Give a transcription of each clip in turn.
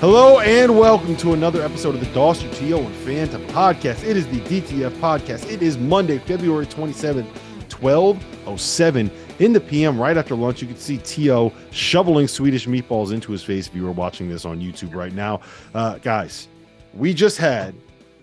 Hello and welcome to another episode of the Dauster T.O. and Fanta Podcast. It is the DTF Podcast. It is Monday, February 27th, 1207 in the PM. Right after lunch, you can see T.O. shoveling Swedish meatballs into his face if you were watching this on YouTube right now. Uh, guys, we just had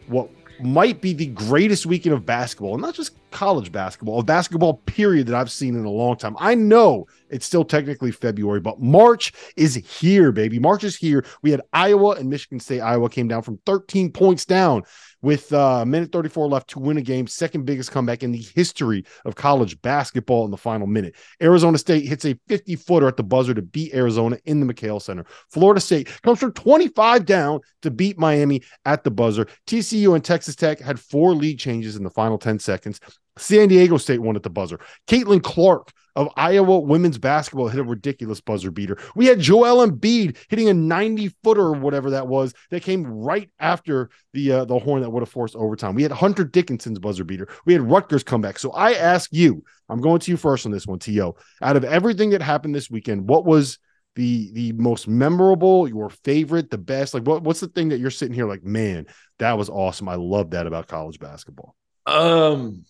what might be the greatest weekend of basketball, and not just college basketball, a basketball period that I've seen in a long time. I know it's still technically February, but March is here, baby. March is here. We had Iowa and Michigan State. Iowa came down from 13 points down with uh, minute 34 left to win a game, second biggest comeback in the history of college basketball in the final minute. Arizona State hits a 50 footer at the buzzer to beat Arizona in the McKale Center. Florida State comes from 25 down to beat Miami at the buzzer. TCU and Texas Tech had four lead changes in the final 10 seconds. San Diego State won at the buzzer. Caitlin Clark of Iowa women's basketball hit a ridiculous buzzer beater. We had Joel Embiid hitting a 90 footer or whatever that was that came right after the uh, the horn that would have forced overtime. We had Hunter Dickinson's buzzer beater. We had Rutgers comeback. So I ask you, I'm going to you first on this one, To. Out of everything that happened this weekend, what was the the most memorable, your favorite, the best? Like what what's the thing that you're sitting here like, man, that was awesome. I love that about college basketball. Um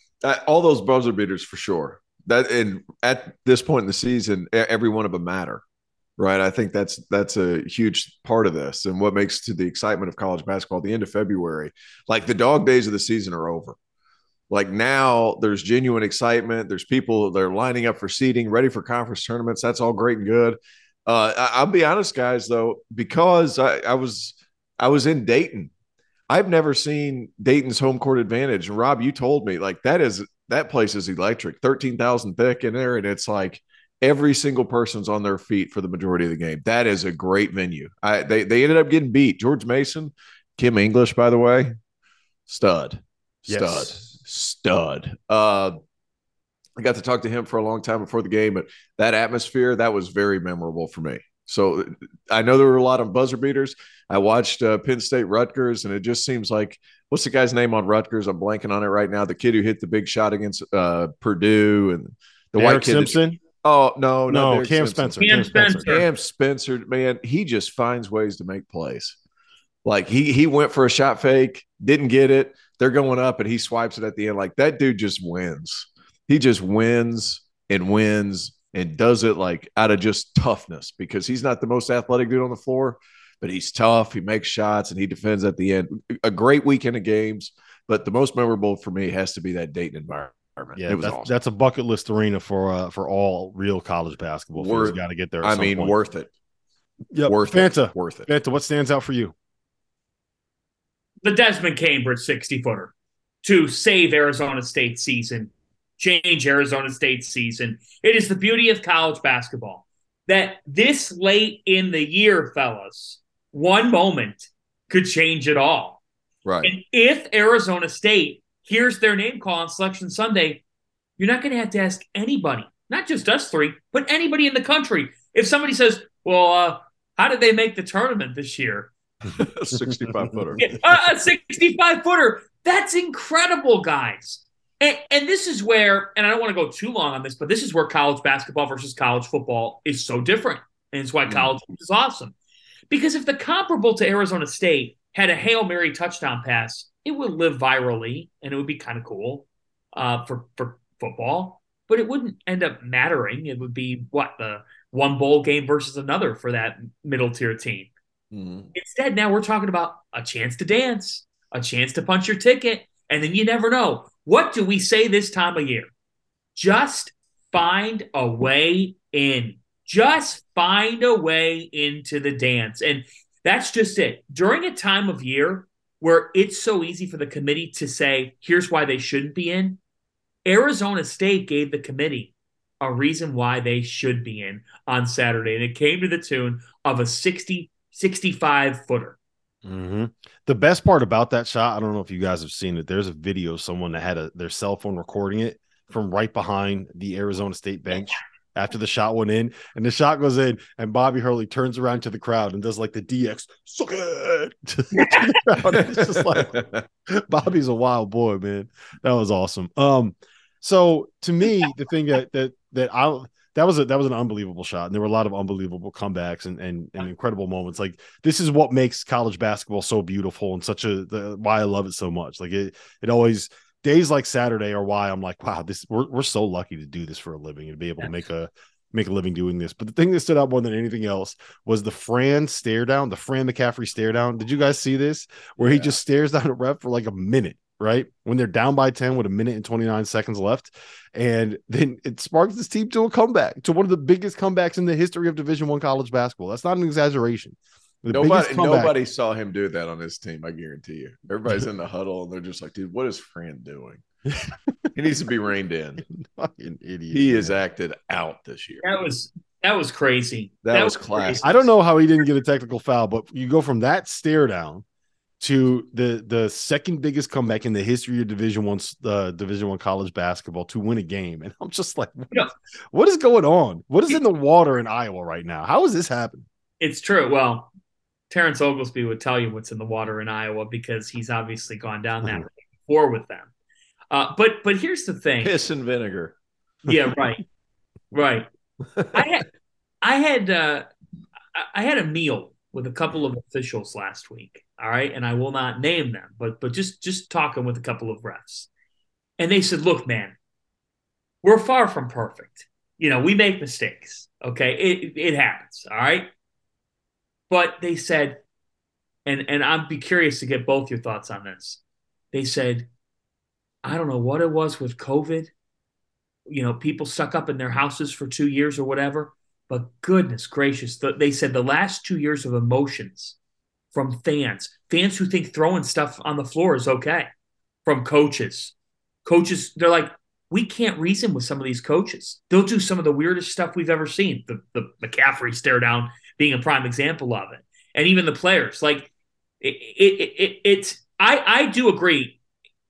all those buzzer beaters for sure. That and at this point in the season, every one of them matter, right? I think that's that's a huge part of this, and what makes to the excitement of college basketball. The end of February, like the dog days of the season are over. Like now, there's genuine excitement. There's people they're lining up for seating, ready for conference tournaments. That's all great and good. Uh, I, will be honest, guys, though, because I, I was I was in Dayton I've never seen Dayton's home court advantage. And Rob, you told me like that is that place is electric, 13,000 thick in there. And it's like every single person's on their feet for the majority of the game. That is a great venue. I, they, they ended up getting beat. George Mason, Kim English, by the way, stud, stud, yes. stud. Uh, I got to talk to him for a long time before the game, but that atmosphere, that was very memorable for me. So I know there were a lot of buzzer beaters. I watched uh, Penn State Rutgers, and it just seems like what's the guy's name on Rutgers? I'm blanking on it right now. The kid who hit the big shot against uh, Purdue and the Derek white kid. Simpson. That, oh no, no, Cam Spencer. Cam, Spencer. Cam Spencer, man, he just finds ways to make plays. Like he he went for a shot fake, didn't get it. They're going up, and he swipes it at the end. Like that dude just wins. He just wins and wins and does it like out of just toughness because he's not the most athletic dude on the floor, but he's tough. He makes shots and he defends at the end. A great weekend of games, but the most memorable for me has to be that Dayton environment. Yeah, it was that's, awesome. that's a bucket list arena for uh, for all real college basketball. Worth, got to get there. I mean, point. worth it. Yep. Worth Fanta. it. Worth it. Fanta, what stands out for you? The Desmond Cambridge 60 footer to save Arizona State season change Arizona State's season. It is the beauty of college basketball. that this late in the year, fellas, one moment could change it all. Right. And if Arizona State hears their name call on Selection Sunday, you're not going to have to ask anybody, not just us three, but anybody in the country. If somebody says, well, uh, how did they make the tournament this year? A 65 footer. Uh, a 65 footer. That's incredible, guys. And, and this is where, and I don't want to go too long on this, but this is where college basketball versus college football is so different. And it's why college is awesome. Because if the comparable to Arizona State had a Hail Mary touchdown pass, it would live virally and it would be kind of cool uh, for, for football, but it wouldn't end up mattering. It would be what the one bowl game versus another for that middle tier team. Mhm. Instead, now we're talking about a chance to dance, a chance to punch your ticket, and then you never know. What do we say this time of year? Just find a way in. Just find a way into the dance. And that's just it. During a time of year where it's so easy for the committee to say, here's why they shouldn't be in, Arizona State gave the committee a reason why they should be in on Saturday. And it came to the tune of a 60, 65 footer. Mhm. The best part about that shot, I don't know if you guys have seen it. There's a video of someone that had a, their cell phone recording it from right behind the Arizona State bench after the shot went in, and the shot goes in, and Bobby Hurley turns around to the crowd and does like the DX suck it. to the crowd. It's just like Bobby's a wild boy, man. That was awesome. Um, so to me, the thing that that that I that was a that was an unbelievable shot, and there were a lot of unbelievable comebacks and and, and incredible moments. Like this is what makes college basketball so beautiful and such a the, why I love it so much. Like it it always days like Saturday are why I'm like, wow, this we're we're so lucky to do this for a living and be able to make a make a living doing this. But the thing that stood out more than anything else was the Fran stare down, the Fran McCaffery stare down. Did you guys see this? Where he just stares down a rep for like a minute, right? When they're down by 10 with a minute and 29 seconds left. And then it sparks this team to a comeback, to one of the biggest comebacks in the history of Division One college basketball. That's not an exaggeration. The Nobody, comeback- nobody saw him do that on his team. I guarantee you. Everybody's in the huddle and they're just like, "Dude, what is Fran doing? he needs to be reined in. Fucking idiot. He man. is acted out this year. That was that was crazy. That was class. I don't know how he didn't get a technical foul, but you go from that stare down to the the second biggest comeback in the history of Division One uh, Division One college basketball to win a game, and I'm just like, what, Yeah. what is going on? What is in the water in Iowa right now? How is this happening? It's true. Well, Terrence Oglesby would tell you what's in the water in Iowa because he's obviously gone down that road before with them. Uh, but but here's the thing. Piss and vinegar. Yeah, right, right. I had I had uh, I- I had a meal with a couple of officials last week. All right, and I will not name them, but but just just talking with a couple of refs, and they said, "Look, man, we're far from perfect. You know, we make mistakes. Okay, it it happens. All right." But they said, and and I'd be curious to get both your thoughts on this. They said, I don't know what it was with COVID. You know, people stuck up in their houses for two years or whatever. But goodness gracious, the, they said the last two years of emotions from fans, fans who think throwing stuff on the floor is okay, from coaches. Coaches, they're like, we can't reason with some of these coaches. They'll do some of the weirdest stuff we've ever seen. The, the McCaffery stare down being a prime example of it. And even the players, like it, it, it, it's, I, I do agree.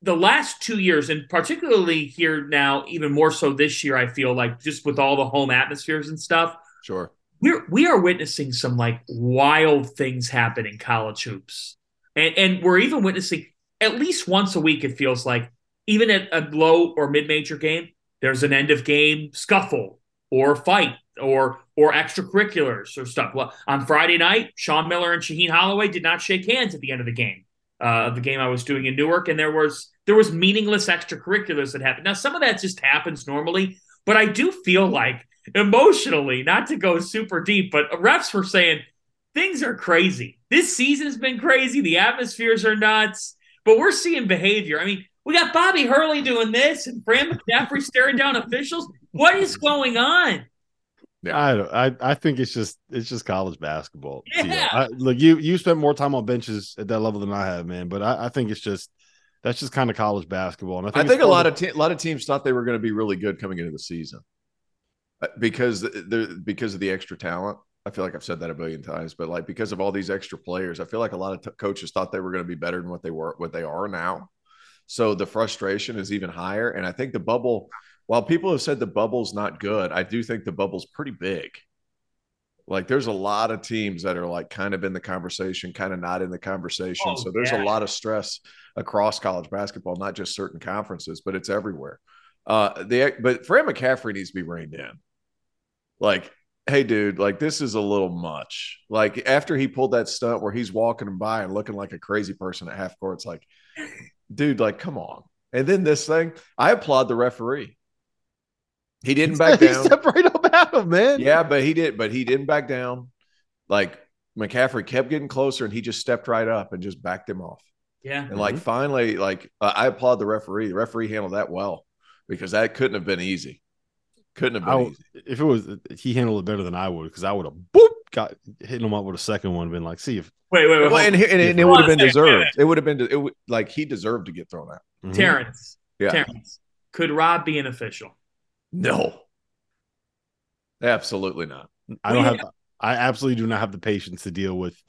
The last two years, and particularly here now, even more so this year, I feel like just with all the home atmospheres and stuff, Sure. We're we are witnessing some like wild things happen in college hoops, and and we're even witnessing at least once a week. It feels like even at a low or mid major game, there's an end of game scuffle or fight or or extracurriculars or stuff. Well, on Friday night, Sean Miller and Shaheen Holloway did not shake hands at the end of the game. Uh, the game I was doing in Newark, and there was there was meaningless extracurriculars that happened. Now, some of that just happens normally, but I do feel like emotionally, not to go super deep, but refs were saying things are crazy. This season's been crazy. The atmospheres are nuts, but we're seeing behavior. I mean, we got Bobby Hurley doing this and Fran McCaffery staring down officials. What is going on? I don't. I, I think it's just it's just college basketball. Yeah. I, look, you you spent more time on benches at that level than I have, man. But I, I think it's just that's just kind of college basketball. And I I think, think a part lot of te- a lot of teams thought they were going to be really good coming into the season. Uh, because the because of the extra talent. I feel like I've said that a billion times, but like because of all these extra players, I feel like a lot of t- coaches thought they were going to be better than what they were, what they are now. So the frustration is even higher. And I think the bubble, while people have said the bubble's not good, I do think the bubble's pretty big. Like there's a lot of teams that are like kind of in the conversation, kind of not in the conversation. Oh, so there's yeah. a lot of stress across college basketball, not just certain conferences, but it's everywhere. Uh, the but Fran McCaffery needs to be reined in. Like, hey, dude, like this is a little much. Like after he pulled that stunt where he's walking by and looking like a crazy person at half court, it's like, dude, like come on. And then this thing, I applaud the referee. He didn't back he down. stepped right up at him, man. Yeah, but he did, but he didn't back down. Like McCaffery kept getting closer and he just stepped right up and just backed him off. Yeah. And like finally, like uh, I applaud the referee. The referee handled that well because that couldn't have been easy. Couldn't have been would- easy. if it was, he handled it better than I would because I would have boop got hitting him up with a second one, been like, see if Wait, wait, wait. Well, and, and, and it would have been a second, wait a deserved. It would have been it would, like he deserved to get thrown out. on. Mhm. Terrence. Yeah. Terrence. Could Rob be an official? No, absolutely not. I don't We have. I absolutely do not have the patience to deal with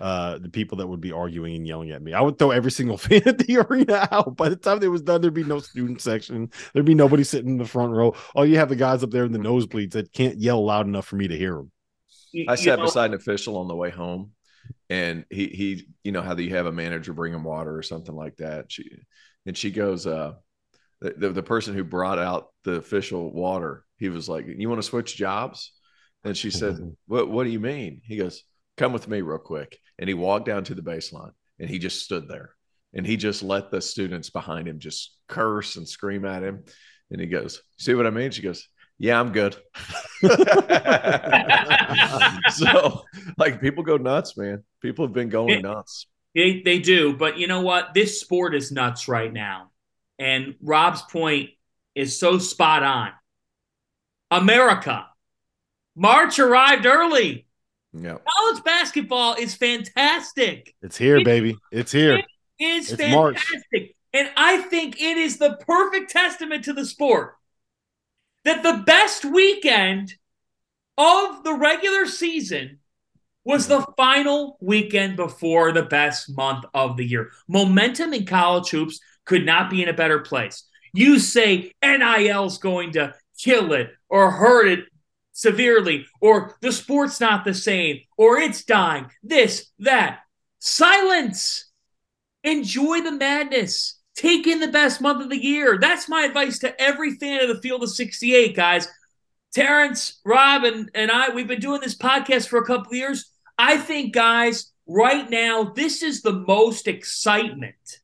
uh the people that would be arguing and yelling at me. I would throw every single fan at the arena out. By the time it was done, there'd be no student section. There'd be nobody sitting in the front row. Oh, you have the guys up there in the nosebleeds that can't yell loud enough for me to hear them. I sat beside an official on the way home, and he he you know how you have a manager bring him water or something like that. She and she goes, uh, the, the the person who brought out the official water, he was like, "You want to switch jobs?" And she said, "What What do you mean?" He goes, "Come with me real quick." And he walked down to the baseline, and he just stood there, and he just let the students behind him just curse and scream at him. And he goes, "See what I mean?" She goes, "Yeah, I'm good." so, like, people go nuts, man. People have been going Yeah. nuts. They, they do, but you know what? This sport is nuts right now. And Rob's point is so spot on. America. March arrived early. Yeah. College basketball is fantastic. It's here, baby. It's here. It is It's March. fantastic. And I think it is the perfect testament to the sport that the best weekend of the regular season was the final weekend before the best month of the year. Momentum in college hoops could not be in a better place. You say NIL's going to kill it or hurt it severely, or the sport's not the same, or it's dying, this, that. Silence. Enjoy the madness. Take in the best month of the year. That's my advice to every fan of the Field of 68, guys. Terrence, Rob, and, and I, we've been doing this podcast for a couple years. I think, guys, right now, this is the most excitement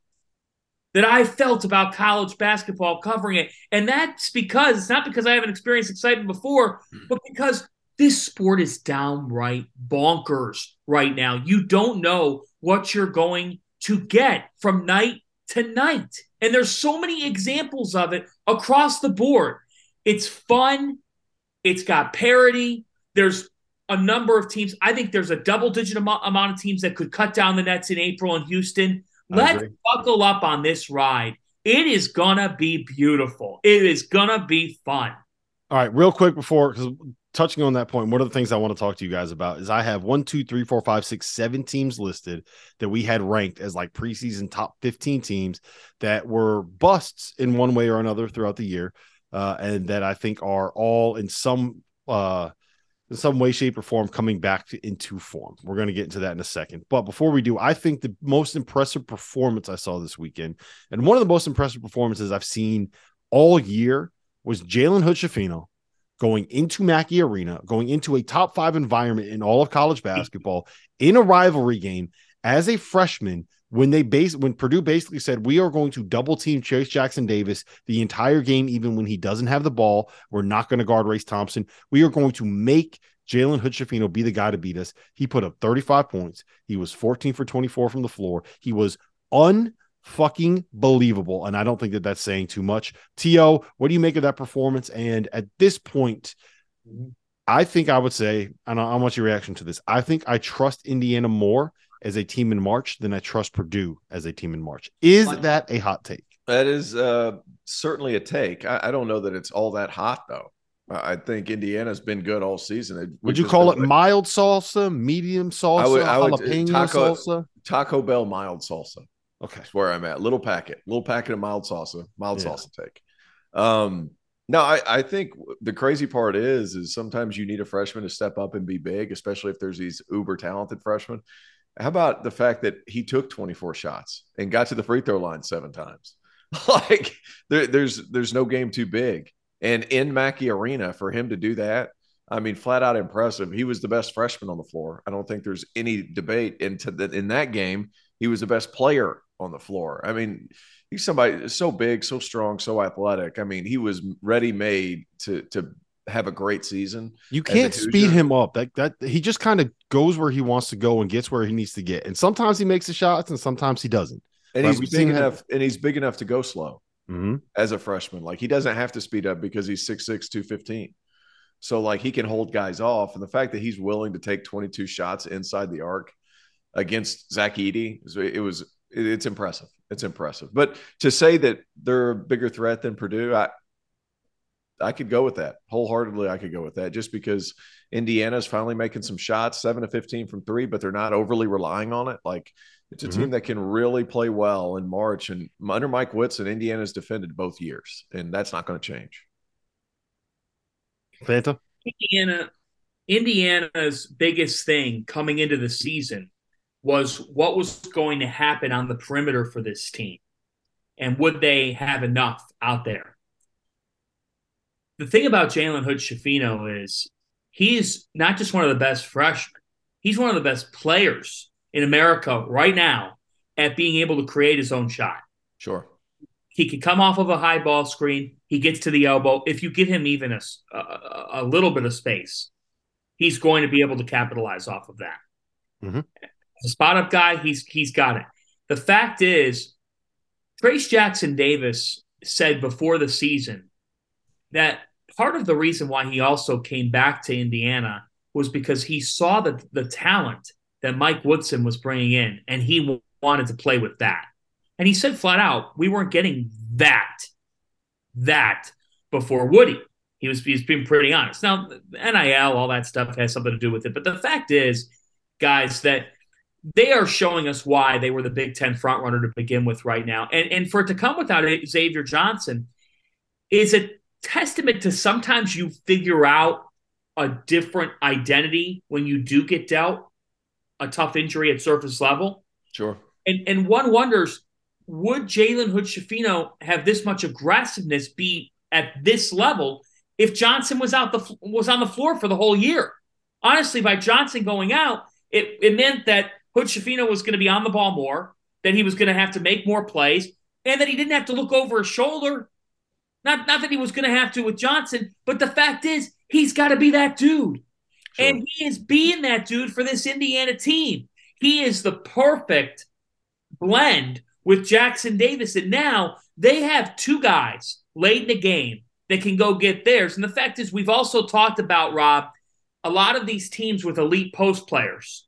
that I felt about college basketball covering it. And that's because it's not because I haven't experienced excitement before, hmm. but because this sport is downright bonkers right now. You don't know what you're going to get from night to night. And there's so many examples of it across the board. It's fun. It's got parity. There's a number of teams. I think there's a double digit amo- amount of teams that could cut down the nets in April in Houston. Let's buckle up on this ride. It is gonna be beautiful. It is gonna be fun. All right, real quick before because touching on that point, one of the things I want to talk to you guys about is I have one, two, three, four, five, six, seven teams listed that we had ranked as like preseason top 15 teams that were busts in one way or another throughout the year. Uh, and that I think are all in some uh in some way, shape, or form coming back to, into form. We're going to get into that in a second. But before we do, I think the most impressive performance I saw this weekend, and one of the most impressive performances I've seen all year, was Jalen Hood-Schifino going into Mackey Arena, going into a top five environment in all of college basketball in a rivalry game as a freshman. When they base when Purdue basically said we are going to double team Trace Jackson Davis the entire game, even when he doesn't have the ball, we're not going to guard Race Thompson. We are going to make Jalen Hood-Schifino be the guy to beat us. He put up 35 points. He was 14 for 24 from the floor. He was unfucking believable. And I don't think that that's saying too much. T.O., what do you make of that performance? And at this point, I think I would say, and I want your reaction to this. I think I trust Indiana more as a team in March than I trust Purdue as a team in March. Is that a hot take? That is uh, certainly a take. I, I don't know that it's all that hot though. I think Indiana's been good all season. Would you call it mild salsa, medium salsa, I would, I would, jalapeno taco, salsa? Taco Bell mild salsa. Okay, that's where I'm at. Little packet, little packet of mild salsa, mild yeah. salsa take. Um, no, I, I think the crazy part is, is sometimes you need a freshman to step up and be big, especially if there's these uber talented freshmen. How about the fact that he took 24 shots and got to the free throw line seven times? like there, there's there's no game too big. And in Mackey Arena, for him to do that, I mean, flat out impressive. He was the best freshman on the floor. I don't think there's any debate. Into that in that game, he was the best player on the floor. I mean, he's somebody so big, so strong, so athletic. I mean, he was ready made to to have a great season. You can't speed him up. That that he just kind of goes where he wants to go and gets where he needs to get. And sometimes he makes the shots and sometimes he doesn't. And he's big enough him. and he's big enough to go slow mm-hmm. as a freshman. Like he doesn't have to speed up because he's 6'6, 215. So like he can hold guys off. And the fact that he's willing to take 22 shots inside the arc against Zach Edey, it was it's impressive. It's impressive. But to say that they're a bigger threat than Purdue, I I could go with that wholeheartedly. I could go with that just because Indiana's finally making some shots, seven to 15 from three, but they're not overly relying on it. Like it's a mm-hmm. team that can really play well in March. And under Mike Woodson, Indiana's defended both years, and that's not going to change. Fanta? Indiana, Indiana's biggest thing coming into the season was what was going to happen on the perimeter for this team. And would they have enough out there? The thing about Jalen Hood Schifino is he's not just one of the best freshmen, he's one of the best players in America right now at being able to create his own shot. Sure. He can come off of a high ball screen. He gets to the elbow. If you give him even a, a, a little bit of space, he's going to be able to capitalize off of that. Mm-hmm. a spot up guy, he's he's got it. The fact is, Trace Jackson Davis said before the season that part of the reason why he also came back to Indiana was because he saw the the talent that Mike Woodson was bringing in, and he wanted to play with that. And he said flat out, we weren't getting that, that before Woody. He was, he was being pretty honest. Now, NIL, all that stuff has something to do with it. But the fact is, guys, that they are showing us why they were the Big Ten frontrunner to begin with right now. And, and for it to come without Xavier Johnson is a testament to sometimes you figure out a different identity when you do get dealt a tough injury at surface level. Sure. And and one wonders, would Jalen Hood Schifino have this much aggressiveness be at this level if Johnson was out the was on the floor for the whole year? Honestly, by Johnson going out, it, it meant that Hood Schifino was going to be on the ball more, that he was going to have to make more plays, and that he didn't have to look over his shoulder. Not, not that he was going to have to with Johnson, but the fact is, he's got to be that dude. Sure. And he is being that dude for this Indiana team. He is the perfect blend with Jackson Davis. And now they have two guys late in the game that can go get theirs. And the fact is, we've also talked about, Rob, a lot of these teams with elite post players.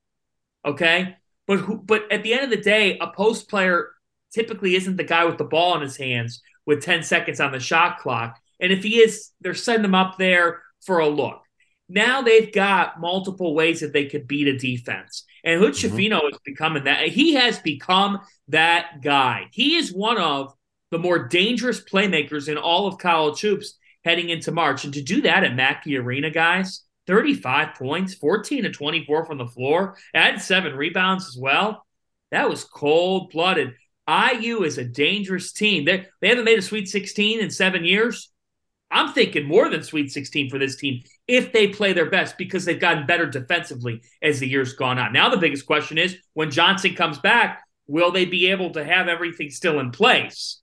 Okay. But who, but at the end of the day, a post player typically isn't the guy with the ball in his hands with 10 seconds on the shot clock. And if he is, they're setting him up there for a look now they've got multiple ways that they could beat a defense. And Hood mm-hmm. Is becoming that. He has become that guy. He is one of the more dangerous playmakers in all of college hoops heading into March. And to do that at Mackey Arena, guys, 35 points, 14 to 24 from the floor, add seven rebounds as well. That was cold blooded. IU is a dangerous team. They, they haven't made a Sweet 16 in seven years. I'm thinking more than Sweet 16 for this team if they play their best because they've gotten better defensively as the year's gone on. Now, the biggest question is when Johnson comes back, will they be able to have everything still in place?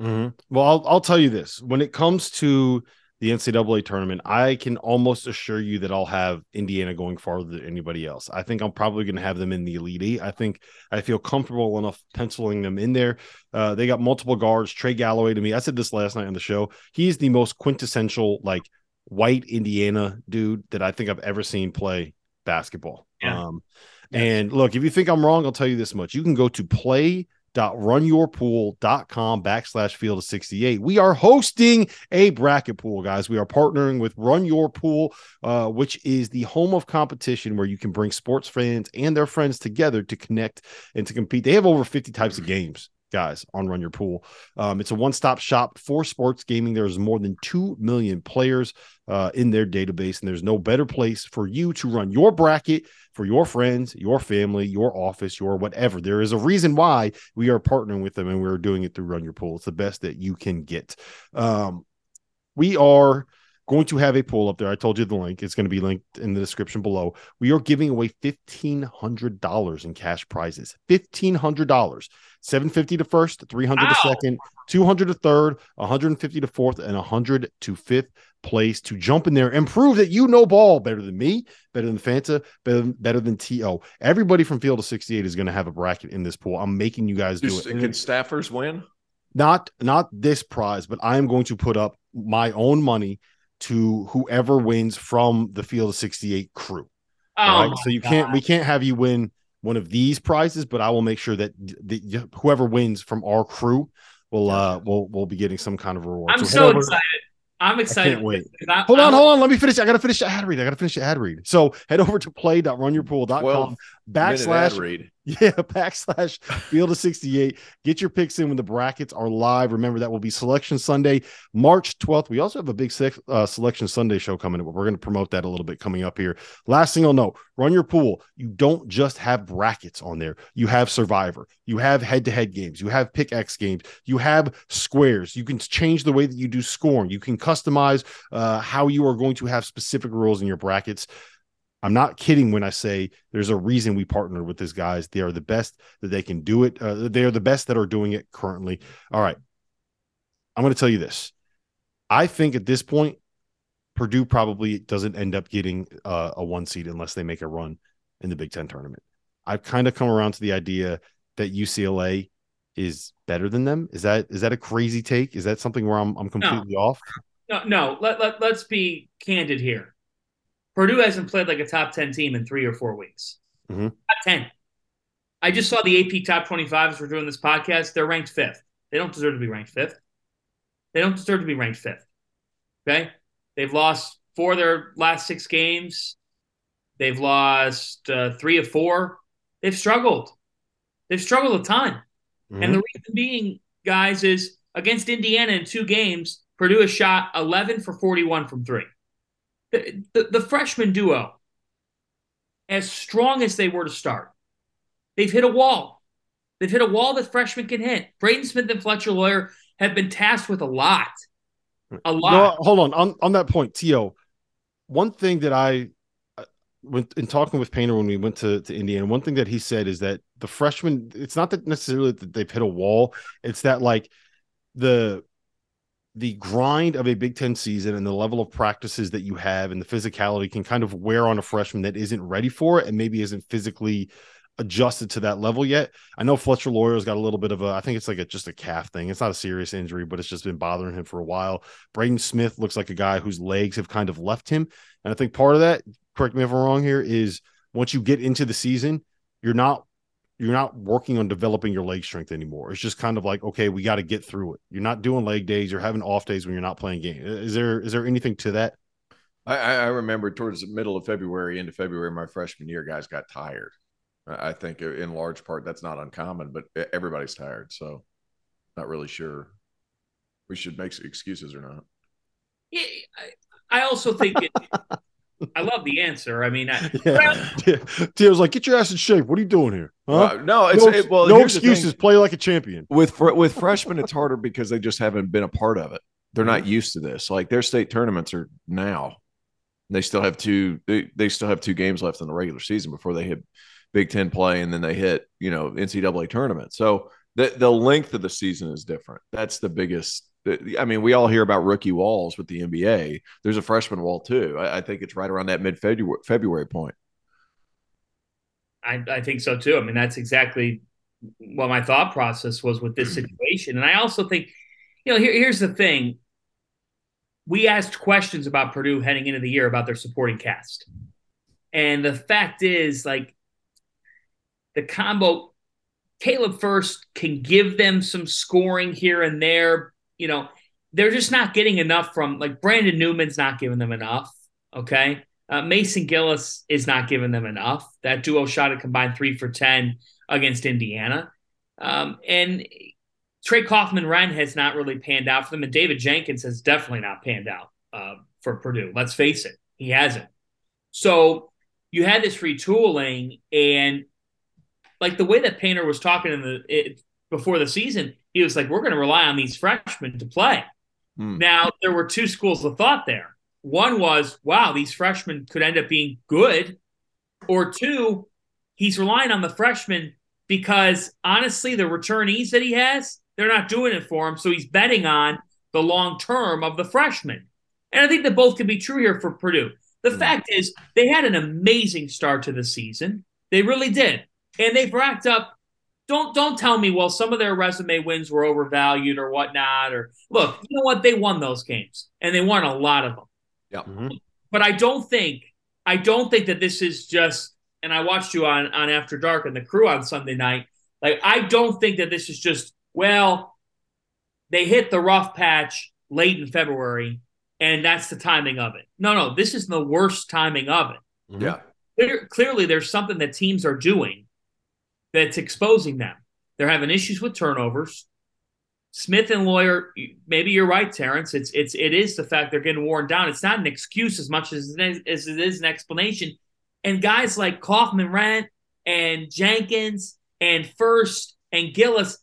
Mm-hmm. Well, I'll, I'll tell you this when it comes to the NCAA tournament, I can almost assure you that I'll have Indiana going farther than anybody else. I think I'm probably going to have them in the Elite Eight. I think I feel comfortable enough penciling them in there. Uh, they got multiple guards. Trey Galloway to me, I said this last night on the show. He's the most quintessential like white Indiana dude that I think I've ever seen play basketball. Yeah. Um, yes. And look, if you think I'm wrong, I'll tell you this much: you can go to play runyourpool.com backslash field of 68 we are hosting a bracket pool guys. We are partnering with run your pool uh, which is the home of competition where you can bring sports fans and their friends together to connect and to compete. They have over 50 types of games guys on Run Your Pool. Um, it's a one stop shop for sports gaming. There's more than 2 million players uh, in their database, and there's no better place for you to run your bracket for your friends, your family, your office, your whatever. There is a reason why we are partnering with them and we're doing it through Run Your Pool. It's the best that you can get. Um, we are going to have a poll up there. I told you the link. It's going to be linked in the description below. We are giving away $1,500 in cash prizes. $1,500. 750 to first, 300 to second, 200 to third, 150 to fourth, and 100 to fifth place to jump in there and prove that you know ball better than me, better than Fanta, better, better than TO. Everybody from Field of 68 is going to have a bracket in this pool. I'm making you guys do, do it. Can staffers win? Not not this prize, but I am going to put up my own money to whoever wins from the Field of 68 crew. Oh right? So you God. can't we can't have you win one of these prizes, but I will make sure that the, whoever wins from our crew will uh will will be getting some kind of reward. I'm so, so excited. I'm excited. I can't wait. I, hold on, hold on. Let me finish. I got to finish the ad read. I got to finish the ad read. So head over to play.runyourpool.com backslash read. Yeah, backslash field of 68. Get your picks in when the brackets are live. Remember, that will be Selection Sunday, March 12th. We also have a big uh, Selection Sunday show coming up. We're going to promote that a little bit coming up here. Last thing I'll know run your pool. You don't just have brackets on there, you have Survivor, you have head to head games, you have pick X games, you have squares. You can change the way that you do scoring, you can customize uh, how you are going to have specific rules in your brackets. I'm not kidding when I say there's a reason we partnered with these guys. They are the best that they can do it. Uh, they are the best that are doing it currently. All right. I'm going to tell you this. I think at this point, Purdue probably doesn't end up getting uh, a one seed unless they make a run in the Big Ten tournament. I've kind of come around to the idea that UCLA is better than them. Is that is that a crazy take? Is that something where I'm I'm completely no. off? No, no. Let, let let's be candid here. Purdue hasn't played like a top 10 team in three or four weeks. Mm-hmm. Top 10. I just saw the AP top 25 as we're doing this podcast. They're ranked fifth. They don't deserve to be ranked fifth. They don't deserve to be ranked fifth. Okay. They've lost four of their last six games. They've lost uh, three of four. They've struggled. They've struggled a ton. Mm-hmm. And the reason being, guys, is against Indiana in two games, Purdue has shot 11 for 41 from three the, the, the freshman duo, as strong as they were to start, they've hit a wall. They've hit a wall that freshmen can hit. Braden Smith and Fletcher Loyer have been tasked with a lot. A lot. No, hold on. On on that point, Tio, one thing that I uh, went in talking with Painter when we went to, to Indiana, one thing that he said is that the freshmen, it's not that necessarily that they've hit a wall, it's that like the the grind of a Big Ten season and the level of practices that you have and the physicality can kind of wear on a freshman that isn't ready for it and maybe isn't physically adjusted to that level yet. I know Fletcher Loyer's got a little bit of a, I think it's like a just a calf thing. It's not a serious injury, but it's just been bothering him for a while. Braden Smith looks like a guy whose legs have kind of left him. And I think part of that, correct me if I'm wrong here, is once you get into the season, you're not you're not working on developing your leg strength anymore. It's just kind of like, okay, we got to get through it. You're not doing leg days. You're having off days when you're not playing games. Is there is there anything to that? I, I remember towards the middle of February into February, my freshman year, guys got tired. I think in large part that's not uncommon, but everybody's tired. So not really sure we should make excuses or not. Yeah, I, I also think it, I love the answer. I mean, I, yeah. was like, "Get your ass in shape. What are you doing here?" Huh? Uh, no, it's no, it, well, no excuses. Play like a champion. With with freshmen, it's harder because they just haven't been a part of it. They're not used to this. Like their state tournaments are now. They still have two. They, they still have two games left in the regular season before they hit Big Ten play, and then they hit you know NCAA tournament. So the the length of the season is different. That's the biggest I mean, we all hear about rookie walls with the NBA. There's a freshman wall too. I, I think it's right around that mid February point. I, I think so too. I mean, that's exactly what my thought process was with this hmm. situation. And I also think, you know, here, here's the thing. We asked questions about Purdue heading into the year about their supporting cast. And the fact is, like, the combo Caleb Furst can give them some scoring here and there. You know, they're just not getting enough from like Brandon Newman's not giving them enough. Okay. Uh, Mason Gillis is not giving them enough. That duo shot a combined three for 10 against Indiana. Um, and Trey Kaufman Renn has not really panned out for them. And David Jenkins has definitely not panned out uh, for Purdue. Let's face it, he hasn't. So you had this retooling, and like the way that Painter was talking in the it, before the season, he was like, "We're going to rely on these freshmen to play." Hmm. Now there were two schools of thought there. One was, "Wow, these freshmen could end up being good," or two, he's relying on the freshmen because honestly, the returnees that he has, they're not doing it for him. So he's betting on the long term of the freshmen. And I think that both can be true here for Purdue. The mm. fact is, they had an amazing start to the season. They really did. And they've racked up. Don't don't tell me, well, some of their resume wins were overvalued or whatnot. Or look, you know what? They won those games. And they won a lot of them. Yeah. Mm-hmm. But I don't think I don't think that this is just and I watched you on on After Dark and the crew on Sunday night. Like I don't think that this is just well, they hit the rough patch late in February, and that's the timing of it. No, no, this is the worst timing of it. Mm-hmm. Yeah. Clear, clearly, there's something that teams are doing that's exposing them. They're having issues with turnovers. Smith and Loyer, maybe you're right, Terrence. It's it's it is the fact they're getting worn down. It's not an excuse as much as it is, as it is an explanation. And guys like Kaufman Renn and Jenkins and Furst and Gillis,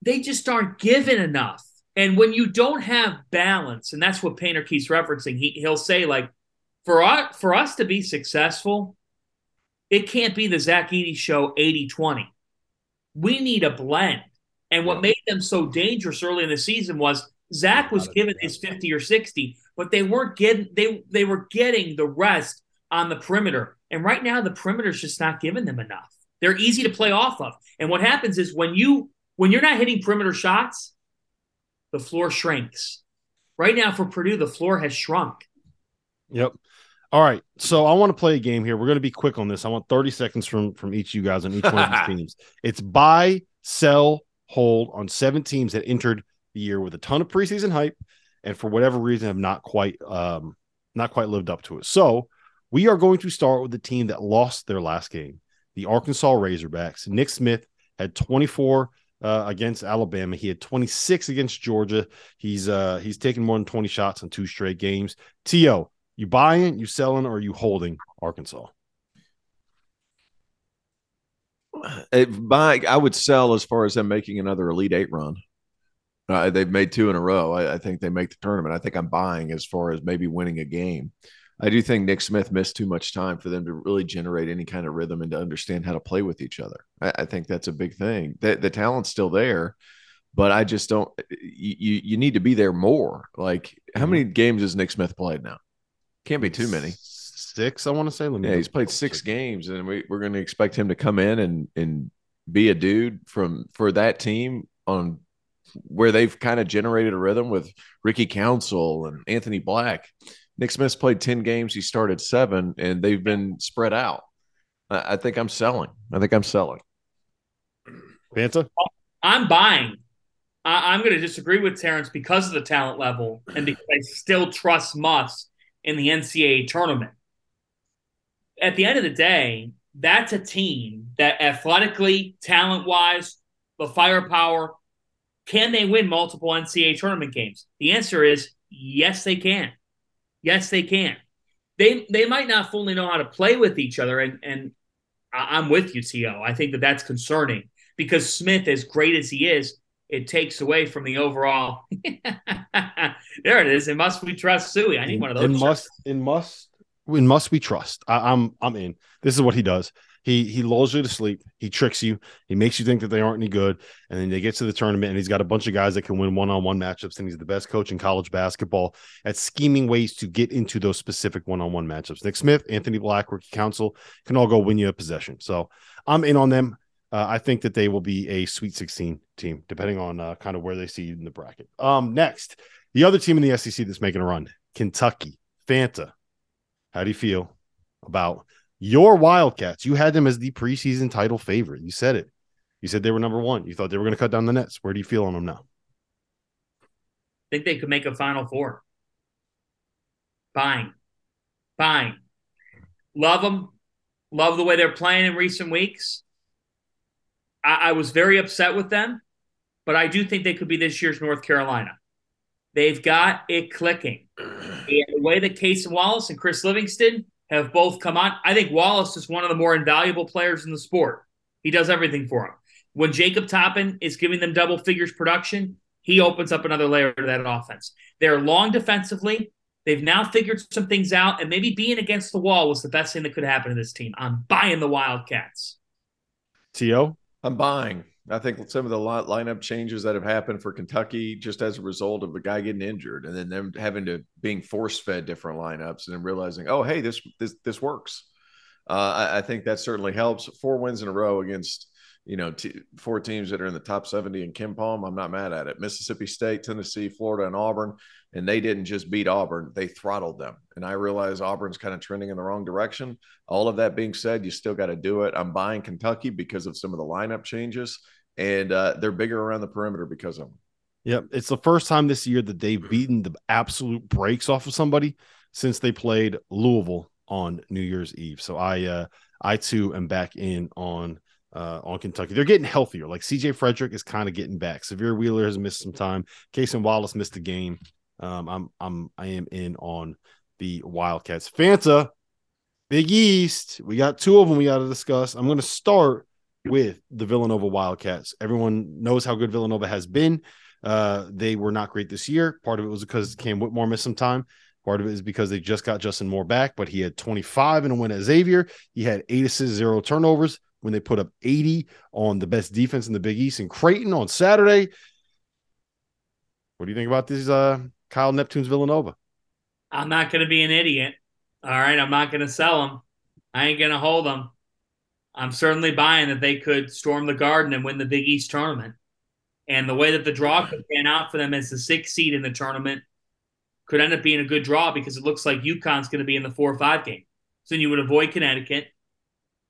they just aren't given enough. And when you don't have balance, and that's what Painter keeps referencing, he, he'll say, like, for us, for us to be successful, it can't be the Zach Edey show 80 20. We need a blend. And what made them so dangerous early in the season was Zach was given his 50 or 60, but they weren't getting they they were getting the rest on the perimeter. And right now, the perimeter is just not giving them enough. They're easy to play off of. And what happens is when you when you're not hitting perimeter shots, the floor shrinks. Right now for Purdue, the floor has shrunk. Yep. All right. So I want to play a game here. We're going to be quick on this. I want 30 seconds from from each of you guys on each one of these teams. It's buy, sell, hold on seven teams that entered the year with a ton of preseason hype and for whatever reason have not quite um not quite lived up to it. So we are going to start with the team that lost their last game, the Arkansas Razorbacks. Nick Smith had 24 uh, against Alabama. He had 26 against Georgia. He's uh he's taken more than 20 shots in two straight games. To you buying, you selling, or you holding Arkansas? It, buy, I would sell as far as them making another Elite Eight run. Uh, they've made two in a row. I, I, think they make the tournament. I think I'm buying as far as maybe winning a game. I do think Nick Smith missed too much time for them to really generate any kind of rhythm and to understand how to play with each other. I, I think that's a big thing. The, the talent's still there, but I just don't. You you need to be there more. Like how mm-hmm. many games has Nick Smith played now? Can't be too many. Six, I want to say. Let me yeah, he's played six games, and we, we're going to expect him to come in and and be a dude from for that team on where they've kind of generated a rhythm with Ricky Council and Anthony Black Nick Smith's played 10 games. He started seven, and they've been spread out. I, I think I'm selling. I think I'm selling. Fanta? I'm buying. I, am going to disagree with Terrence because of the talent level and because I still trust Muss in the NCAA tournament. At the end of the day, that's a team that athletically, talent wise, the firepower, can they win multiple NCAA tournament games? The answer is yes, they can. Yes, they can. They they might not fully know how to play with each other, and and I'm with you, To. I think that that's concerning because Smith, as great as he is, it takes away from the overall. there it is. It Muss we trust Suey. I need one of those. It must. It must. In Muss we trust. I, I'm I'm in. This is what he does. He he lulls you to sleep. He tricks you. He makes you think that they aren't any good. And then they get to the tournament, and he's got a bunch of guys that can win one on one matchups. And he's the best coach in college basketball at scheming ways to get into those specific one on one matchups. Nick Smith, Anthony Black, Ricky Council can all go win you a possession. So I'm in on them. Uh, I think that they will be a Sweet 16 team, depending on uh, kind of where they see in the bracket. Um, next, the other team in the SEC that's making a run, Kentucky, Fanta. How do you feel about your Wildcats, you had them as the preseason title favorite. You said it. You said they were number one. You thought they were going to cut down the nets. Where do you feel on them now? I think they could make a Final Four. Fine. Fine. Love them. Love the way they're playing in recent weeks. I, I was very upset with them, but I do think they could be this year's North Carolina. They've got it clicking. And the way that Cason Wallace and Chris Livingston have both come on, I think Wallace is one of the more invaluable players in the sport. He does everything for them. When Jacob Toppin is giving them double figures production, he opens up another layer to that offense. They're long defensively. They've now figured some things out, and maybe being against the wall was the best thing that could happen to this team. I'm buying the Wildcats. T.O.? I'm buying. I think some of the lineup changes that have happened for Kentucky just as a result of the guy getting injured and then them having to being force fed different lineups and then realizing, oh, hey, this this this works. Uh, I, I think that certainly helps. Four wins in a row against you know, t- four teams that are in the top 70 in KenPom, I'm not mad at it. Mississippi State, Tennessee, Florida, and Auburn. And they didn't just beat Auburn, they throttled them. And I realize Auburn's kind of trending in the wrong direction. All of that being said, you still got to do it. I'm buying Kentucky because of some of the lineup changes, and uh, they're bigger around the perimeter because of them. Yep. It's the first time this year that they've beaten the absolute breaks off of somebody since they played Louisville on New Year's Eve. So I, uh, I too am back in on uh, on Kentucky. They're getting healthier. Like CJ Frederick is kind of getting back. Sahvir Wheeler has missed some time. Cason Wallace missed a game. Um, I'm I'm I am in on the Wildcats. Fanta, Big East. We got two of them we got to discuss. I'm going to start with the Villanova Wildcats. Everyone knows how good Villanova has been. Uh, they were not great this year. Part of it was because Cam Whitmore missed some time. Part of it is because they just got Justin Moore back, but he had 25 in a win at Xavier. He had eight assists, zero turnovers when they put up 80 on the best defense in the Big East in Creighton on Saturday. What do you think about these uh, Kyle Neptune's Villanova? I'm not going to be an idiot. All right. I'm not going to sell them. I ain't going to hold them. I'm certainly buying that they could storm the garden and win the Big East tournament. And the way that the draw could pan out for them as the sixth seed in the tournament could end up being a good draw because it looks like UConn's going to be in the four or five game. So then you would avoid Connecticut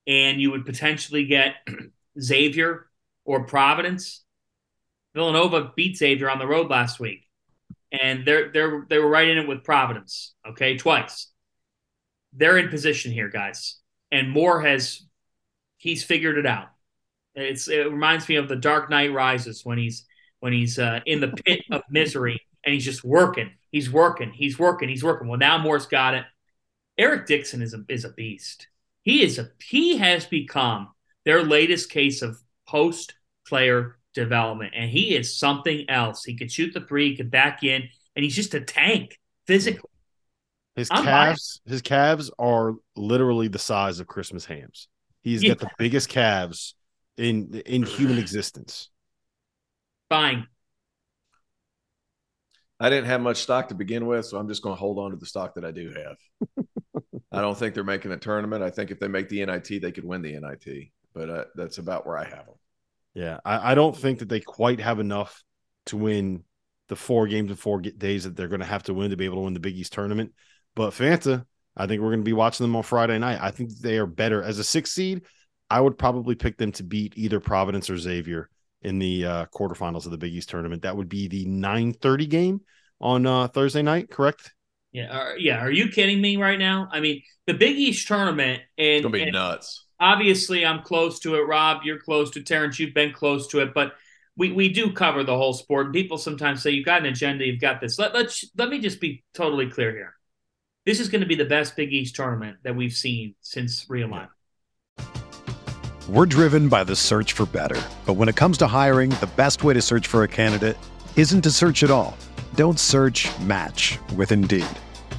and you would potentially get Xavier or Providence. Villanova beat Xavier on the road last week, and they're they're they were right in it with Providence. Okay, twice. They're in position here, guys, and Moore has he's figured it out. It's it reminds me of the Dark Knight Rises when he's when he's uh, in the pit of misery and he's just working. He's working. He's working. He's working. Well, now Moore's got it. Eric Dixon is a is a beast. He is a he has become their latest case of post player development, and he is something else. He could shoot the three, he could back in, and he's just a tank physically. His I'm calves, lying. his calves are literally the size of Christmas hams. He's yeah. got the biggest calves in in human existence. Fine. I didn't have much stock to begin with, so I'm just going to hold on to the stock that I do have. I don't think they're making a tournament. I think if they make the NIT, they could win the NIT, but uh, that's about where I have them. Yeah, I, I, don't think that they quite have enough to win the four games in four days that they're going to have to win to be able to win the Big East tournament. But Fanta, I think we're going to be watching them on Friday night. I think they are better as a six seed. I would probably pick them to beat either Providence or Xavier in the uh, quarterfinals of the Big East tournament. That would be the 9:30 game on uh, Thursday night, correct? Yeah, are, yeah. Are you kidding me right now? I mean, the Big East tournament, and it's gonna be and nuts. Obviously, I'm close to it. Rob, you're close to Terrence. You've been close to it, but we we do cover the whole sport. And people sometimes say you've got an agenda, you've got this. Let let's let me just be totally clear here. This is going to be the best Big East tournament that we've seen since realignment. We're driven by the search for better, but when it comes to hiring, the best way to search for a candidate isn't to search at all. Don't search. Match with Indeed.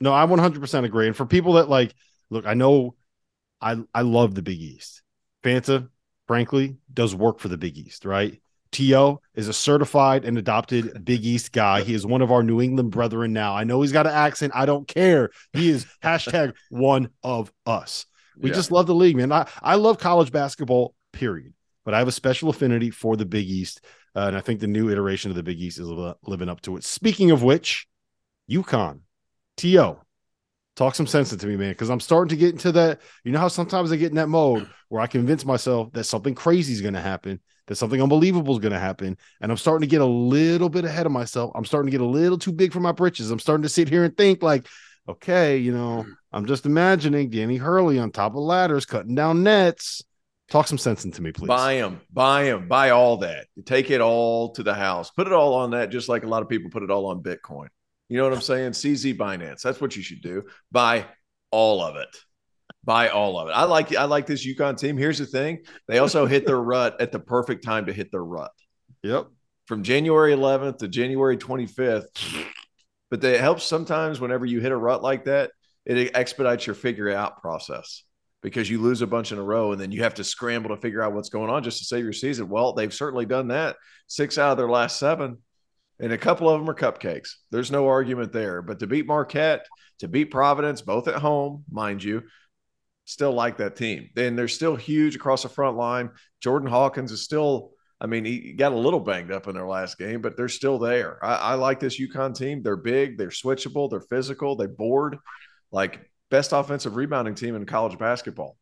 No, I 100% agree. And for people that like, look, I know I I love the Big East. Fanta, frankly, does work for the Big East, right? T.O. is a certified and adopted Big East guy. He is one of our New England brethren now. I know he's got an accent. I don't care. He is hashtag one of us. We yeah. just love the league, man. I, I love college basketball, period. But I have a special affinity for the Big East. Uh, and I think the new iteration of the Big East is living up to it. Speaking of which, UConn, T.O., talk some sense into me, man, because I'm starting to get into that. You know how sometimes I get in that mode where I convince myself that something crazy is going to happen, that something unbelievable is going to happen, and I'm starting to get a little bit ahead of myself. I'm starting to get a little too big for my britches. I'm starting to sit here and think like, okay, you know, hmm. I'm just imagining Danny Hurley on top of ladders cutting down nets. Talk some sense into me, please. Buy them, buy them, buy all that. Take it all to the house. Put it all on that, just like a lot of people put it all on Bitcoin. You know what I'm saying? CZ Binance. That's what you should do. Buy all of it. Buy all of it. I like I like this UConn team. Here's the thing: they also hit their rut at the perfect time to hit their rut. Yep. From January 11th to January 25th. But it helps sometimes whenever you hit a rut like that, it expedites your figure out process because you lose a bunch in a row and then you have to scramble to figure out what's going on just to save your season. Well, they've certainly done that. Six out of their last seven and a couple of them are cupcakes. There's no argument there. But to beat Marquette, to beat Providence, both at home, mind you, still like that team. And they're still huge across the front line. Jordan Hawkins is still, I mean, he got a little banged up in their last game, but they're still there. I, I like this UConn team. They're big, they're switchable, they're physical, they board like best offensive rebounding team in college basketball.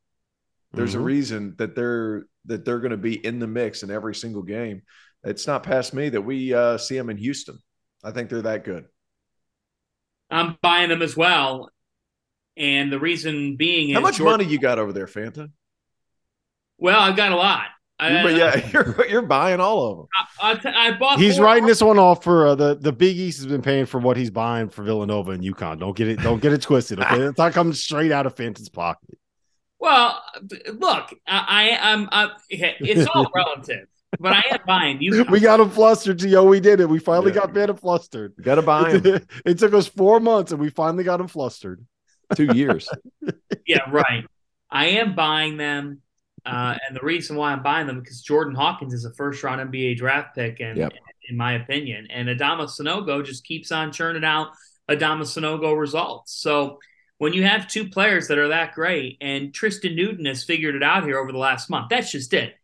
There's mm-hmm. a reason that they're that they're going to be in the mix in every single game it's not past me that we uh, see them in Houston. I think they're that good. I'm buying them as well, and the reason being how much Jordan, money you got over there, Fanta? Well, I've got a lot. I, yeah, you're you're buying all of them. I, I, t- I bought. He's writing this one off for uh, the the Big East has been paying for what he's buying for Villanova and UConn. Don't get it. Don't get it twisted. Okay, it's not coming straight out of Fanta's pocket. Well, look, I, I am it's all relative but I am buying you. we got him flustered, Yo. We did it. We finally yeah. got Bennett flustered. got to buy him. It, it took us four months, and we finally got him flustered. Two years. yeah, right. I am buying them, uh, and the reason why I'm buying them because Jordan Hawkins is a first round NBA draft pick, and yep. in my opinion, and Adama Sanogo just keeps on churning out Adama Sanogo results. So when you have two players that are that great, and Tristan Newton has figured it out here over the last month, that's just it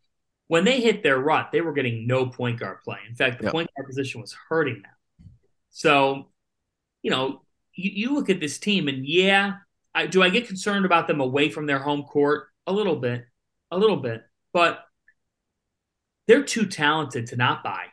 when they hit their rut, they were getting no point guard play. In fact, the yep. point guard position was hurting them. So, you know, you, you look at this team, and yeah, I, do I get concerned about them away from their home court? A little bit, a little bit, but they're too talented to not buy.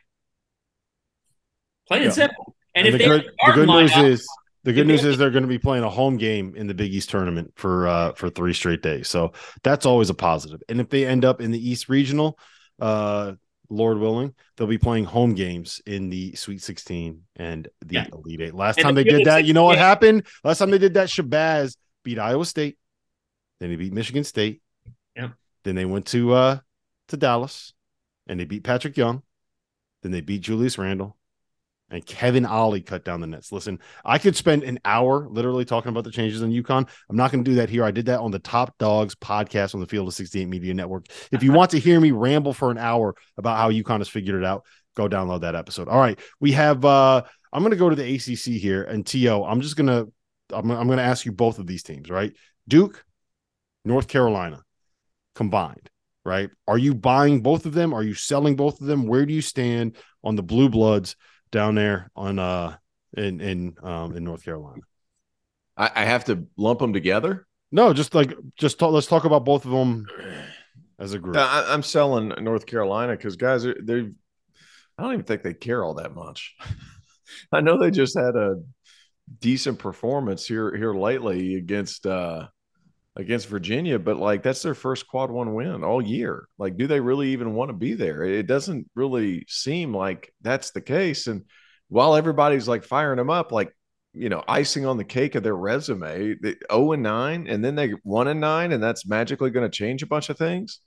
Plain and simple. And, and if the good, the good news is the good news is they're going to be playing a home game in the Big East tournament for uh, for three straight days. So that's always a positive. And if they end up in the East Regional, uh, Lord willing, they'll be playing home games in the Sweet 16 and the yeah. Elite Eight. Last and time they did that, you know what happened? Last time they did that, Shabazz beat Iowa State. Then he beat Michigan State. Yeah. Then they went to uh to Dallas and they beat Patric Young. Then they beat Julius Randle and Kevin Ollie cut down the nets. Listen, I could spend an hour literally talking about the changes in UConn. I'm not going to do that here. I did that on the Top Dogs podcast on the Field of 68 Media Network. If you want to hear me ramble for an hour about how UConn has figured it out, go download that episode. All right, we have. uh I'm going to go to the ACC here, and To. I'm just going to. I'm, I'm going to ask you both of these teams, right? Duke, North Carolina, combined right? Are you buying both of them? Are you selling both of them? Where do you stand on the Blue Bloods down there on uh in in um in North Carolina. I, I have to lump them together. No, just like just talk, let's talk about both of them as a group. I, am selling North Carolina because guys are they. I don't even think they care all that much. I know they just had a decent performance here here lately against uh against Virginia, but like that's their first quad one win all year. Like, do they really even want to be there? It doesn't really seem like that's the case. And while everybody's like firing them up, like, you know, icing on the cake of their resume, they 0 and 9, and then they 1 and 9, and that's magically going to change a bunch of things.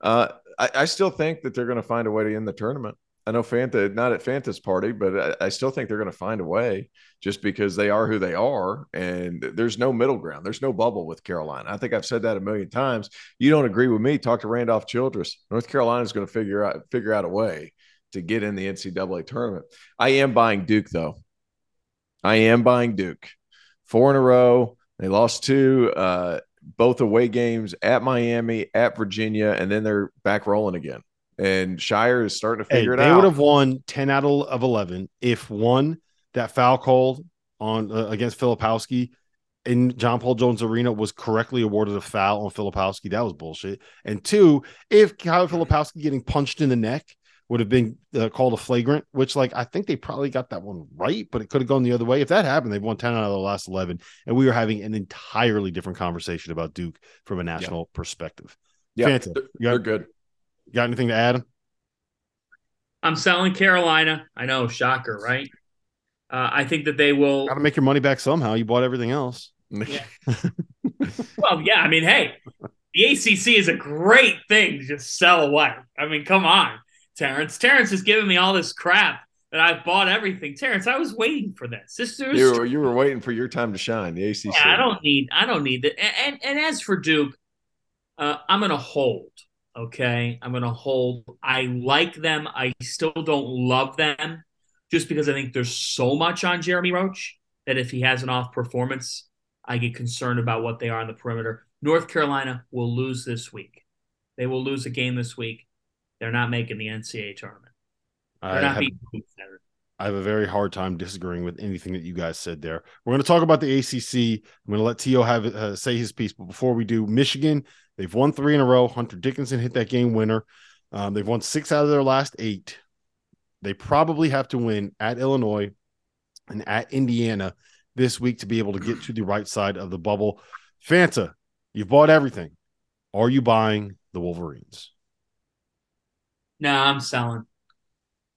Uh, I, I still think that they're going to find a way to end the tournament. I know Fanta not at Fanta's party, but I, I still think they're going to find a way just because they are who they are, and there's no middle ground. There's no bubble with Carolina. I think I've said that a million times. You don't agree with me? Talk to Randolph Childress. North Carolina is going to figure out figure out a way to get in the NCAA tournament. I am buying Duke though. I am buying Duke. Four in a row. They lost two, uh, both away games at Miami, at Virginia, and then they're back rolling again and Scheyer is starting to figure hey, it they out. They would have won 10 out of 11 if one, that foul called on uh, against Filipowski in John Paul Jones Arena was correctly awarded a foul on Filipowski. That was bullshit. And two, if Kyle Filipowski getting punched in the neck would have been uh, called a flagrant, which like I think they probably got that one right, but it could have gone the other way. If that happened, they've won 10 out of the last 11. And we were having an entirely different conversation about Duke from a national yeah. perspective. Yeah, Fanta, they're, they're good. Got anything to add? I'm selling Carolina. I know, shocker, right? Uh, I think that they will. Got to make your money back somehow. You bought everything else. Yeah. well, yeah. I mean, hey, the ACC is a great thing to just sell away. I mean, come on, Terrence. Terrence is giving me all this crap that I've bought everything. Terrence, I was waiting for this. This was, you were, you were waiting for your time to shine. The ACC. Yeah, I don't need. I don't need that. And, and, and as for Duke, uh, I'm going to hold. Okay. I'm going to hold. I like them. I still don't love them just because I think there's so much on Jeremy Roach that if he has an off performance, I get concerned about what they are on the perimeter. North Carolina will lose this week. They will lose a game this week. They're not making the NCAA tournament. They're I not have, I have a very hard time disagreeing with anything that you guys said there. We're going to talk about the ACC. I'm going to let Tio have uh, say his piece, but before we do, Michigan They've won three in a row. Hunter Dickinson hit that game winner. Um, they've won six out of their last eight. They probably have to win at Illinois and at Indiana this week to be able to get to the right side of the bubble. Fanta, you've bought everything. Are you buying the Wolverines? No, I'm selling.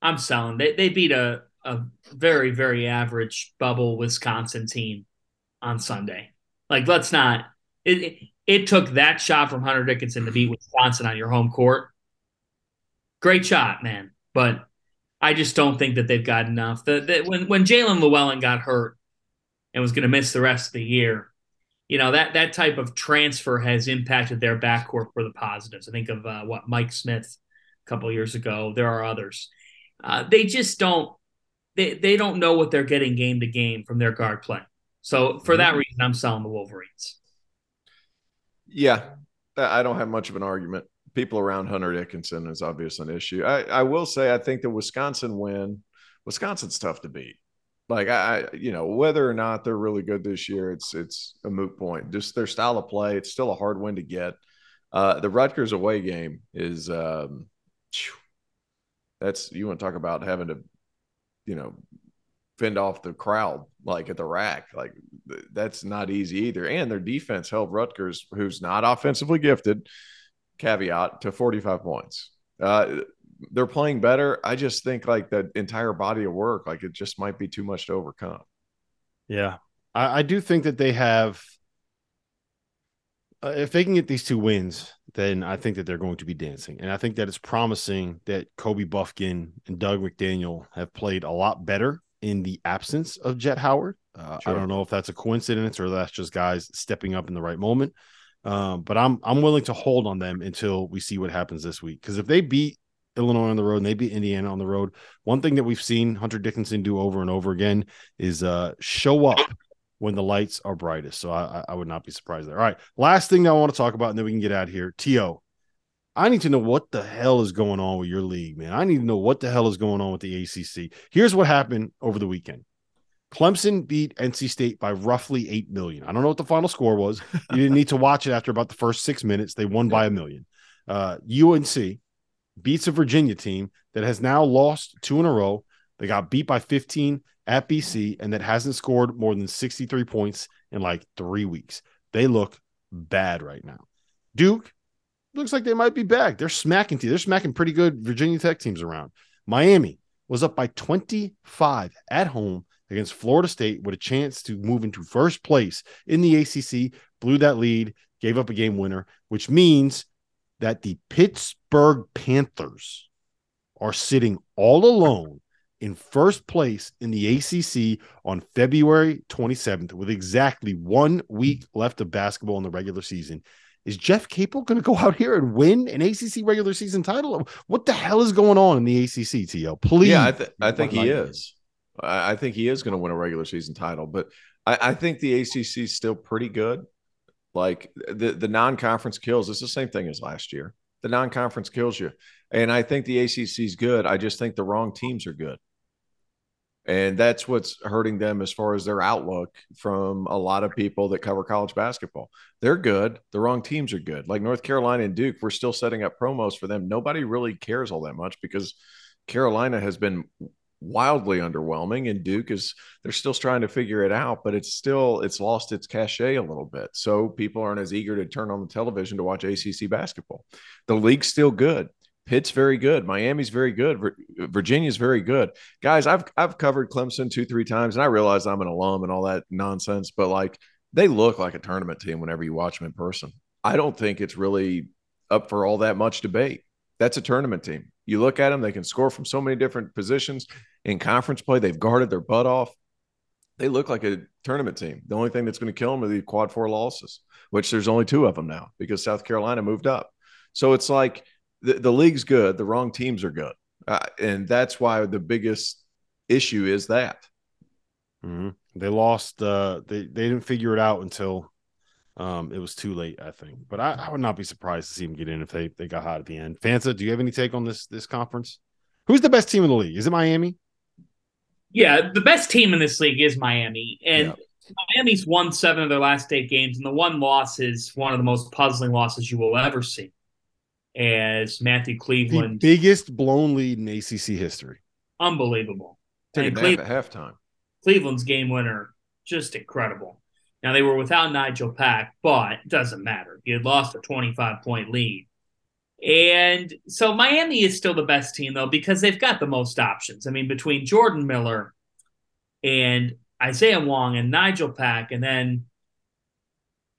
I'm selling. They they beat a a very very average bubble Wisconsin team on Sunday. Like let's not. It, it took that shot from Hunter Dickinson to beat Wisconsin on your home court. Great shot, man. But I just don't think that they've got enough. The, the, when when Jaelin Llewellyn got hurt and was going to miss the rest of the year, you know that that type of transfer has impacted their backcourt for the positives. I think of uh, what Mike Smith a couple years ago. There are others. Uh, they just don't. They they don't know what they're getting game to game from their guard play. So for that mm-hmm. reason, I'm selling the Wolverines. Yeah, I don't have much of an argument. People around Hunter Dickinson is obviously an issue. I, I will say I think the Wisconsin win, Wisconsin's tough to beat. Like I, you know, whether or not they're really good this year, it's it's a moot point. Just their style of play, it's still a hard win to get. Uh, the Rutgers away game is um, that's you want to talk about having to, you know, fend off the crowd like at the rack. Like that's not easy either. And their defense held Rutgers, who's not offensively gifted, caveat to 45 points. Uh, they're playing better. I just think like the entire body of work, like it just might be too much to overcome. Yeah. I, I do think that they have uh, if they can get these two wins, then I think that they're going to be dancing. And I think that it's promising that Kobe Buffkin and Dug McDaniel have played a lot better in the absence of Jett Howard. Uh, sure. I don't know if that's a coincidence or that's just guys stepping up in the right moment. Um, but I'm I'm willing to hold on them until we see what happens this week. Because if they beat Illinois on the road and they beat Indiana on the road, one thing that we've seen Hunter Dickinson do over and over again is uh, show up when the lights are brightest. So I, I would not be surprised there. All right, last thing that I want to talk about, and then we can get out of here. To I need to know what the hell is going on with your league, man. I need to know what the hell is going on with the ACC. Here's what happened over the weekend. Clemson beat NC State by roughly 8 million. I don't know what the final score was. You didn't need to watch it after about the first six minutes. They won by a million. Uh, UNC beats a Virginia team that has now lost two in a row. They got beat by 15 at BC and that hasn't scored more than 63 points in like three weeks. They look bad right now. Duke looks like they might be back. They're smacking They're smacking pretty good Virginia Tech teams around. Miami was up by 25 at home against Florida State with a chance to move into first place in the ACC, blew that lead, gave up a game winner, which means that the Pittsburgh Panthers are sitting all alone in first place in the ACC on February 27th with exactly one week left of basketball in the regular season. Is Jeff Capel going to go out here and win an ACC regular season title? What the hell is going on in the ACC, TL? Please. Yeah, I, th- I think he is. I think he is going to win a regular season title, but I, I think the ACC is still pretty good. Like the, the non conference kills, it's the same thing as last year. The non conference kills you. And I think the ACC is good. I just think the wrong teams are good. And that's what's hurting them as far as their outlook from a lot of people that cover college basketball. They're good. The wrong teams are good. Like North Carolina and Duke, we're still setting up promos for them. Nobody really cares all that much because Carolina has been wildly underwhelming and Duke is they're still trying to figure it out but it's still it's lost its cachet a little bit so people aren't as eager to turn on the television to watch ACC basketball the league's still good Pitt's very good Miami's very good Virginia's very good guys I've I've covered Clemson 2 3 times and I realize I'm an alum and all that nonsense but like they look like a tournament team whenever you watch them in person I don't think it's really up for all that much debate that's a tournament team you look at them, they can score from so many different positions. In conference play, they've guarded their butt off. They look like a tournament team. The only thing that's going to kill them are the quad four losses, which there's only two of them now because South Carolina moved up. So it's like the, the league's good, the wrong teams are good. Uh, and that's why the biggest issue is that. Mm-hmm. They lost, uh, they, they didn't figure it out until um, it was too late, I think. But I, I, would not be surprised to see them get in if they they got hot at the end. Fanta, do you have any take on this this conference? Who's the best team in the league? Is it Miami? Yeah, the best team in this league is Miami, and yeah. Miami's won seven of their last eight games, and the one loss is one of the most puzzling losses you will ever see. As Matthew Cleveland, the biggest blown lead in ACC history, unbelievable. And Cleveland, at halftime, Cleveland's game winner, just incredible. Now they were without Nigel Pack, but it doesn't matter. You had lost a 25 point lead. And so Miami is still the best team though because they've got the most options. I mean, between Jordan Miller and Isaiah Wong and Nigel Pack, and then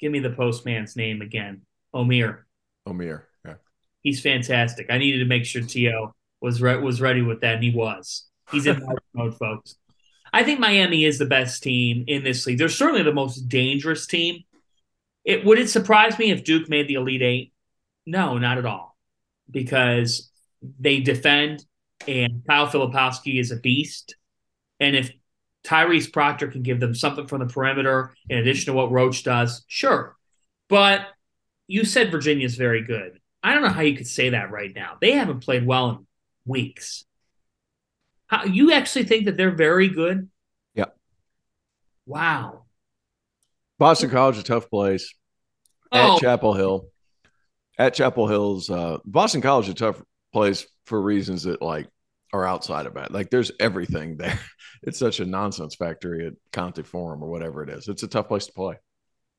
give me the postman's name again, Omir. Omier, yeah, he's fantastic. I needed to make sure To was re- was ready with that, and he was. He's in mode, folks. I think Miami is the best team in this league. They're certainly the most dangerous team. It would it surprise me if Duke made the Elite Eight? No, not at all, because they defend, and Kyle Filipowski is a beast. And if Tyrese Proctor can give them something from the perimeter in addition to what Roach does, sure. But you said Virginia's very good. I don't know how you could say that right now. They haven't played well in weeks. How, you actually think that they're very good? Yeah. Wow. Boston College is a tough place. Oh. At Chapel Hill. At Chapel Hill's uh, Boston College is a tough place for reasons that like are outside of that. Like there's everything there. It's such a nonsense factory at Conte Forum or whatever it is. It's a tough place to play.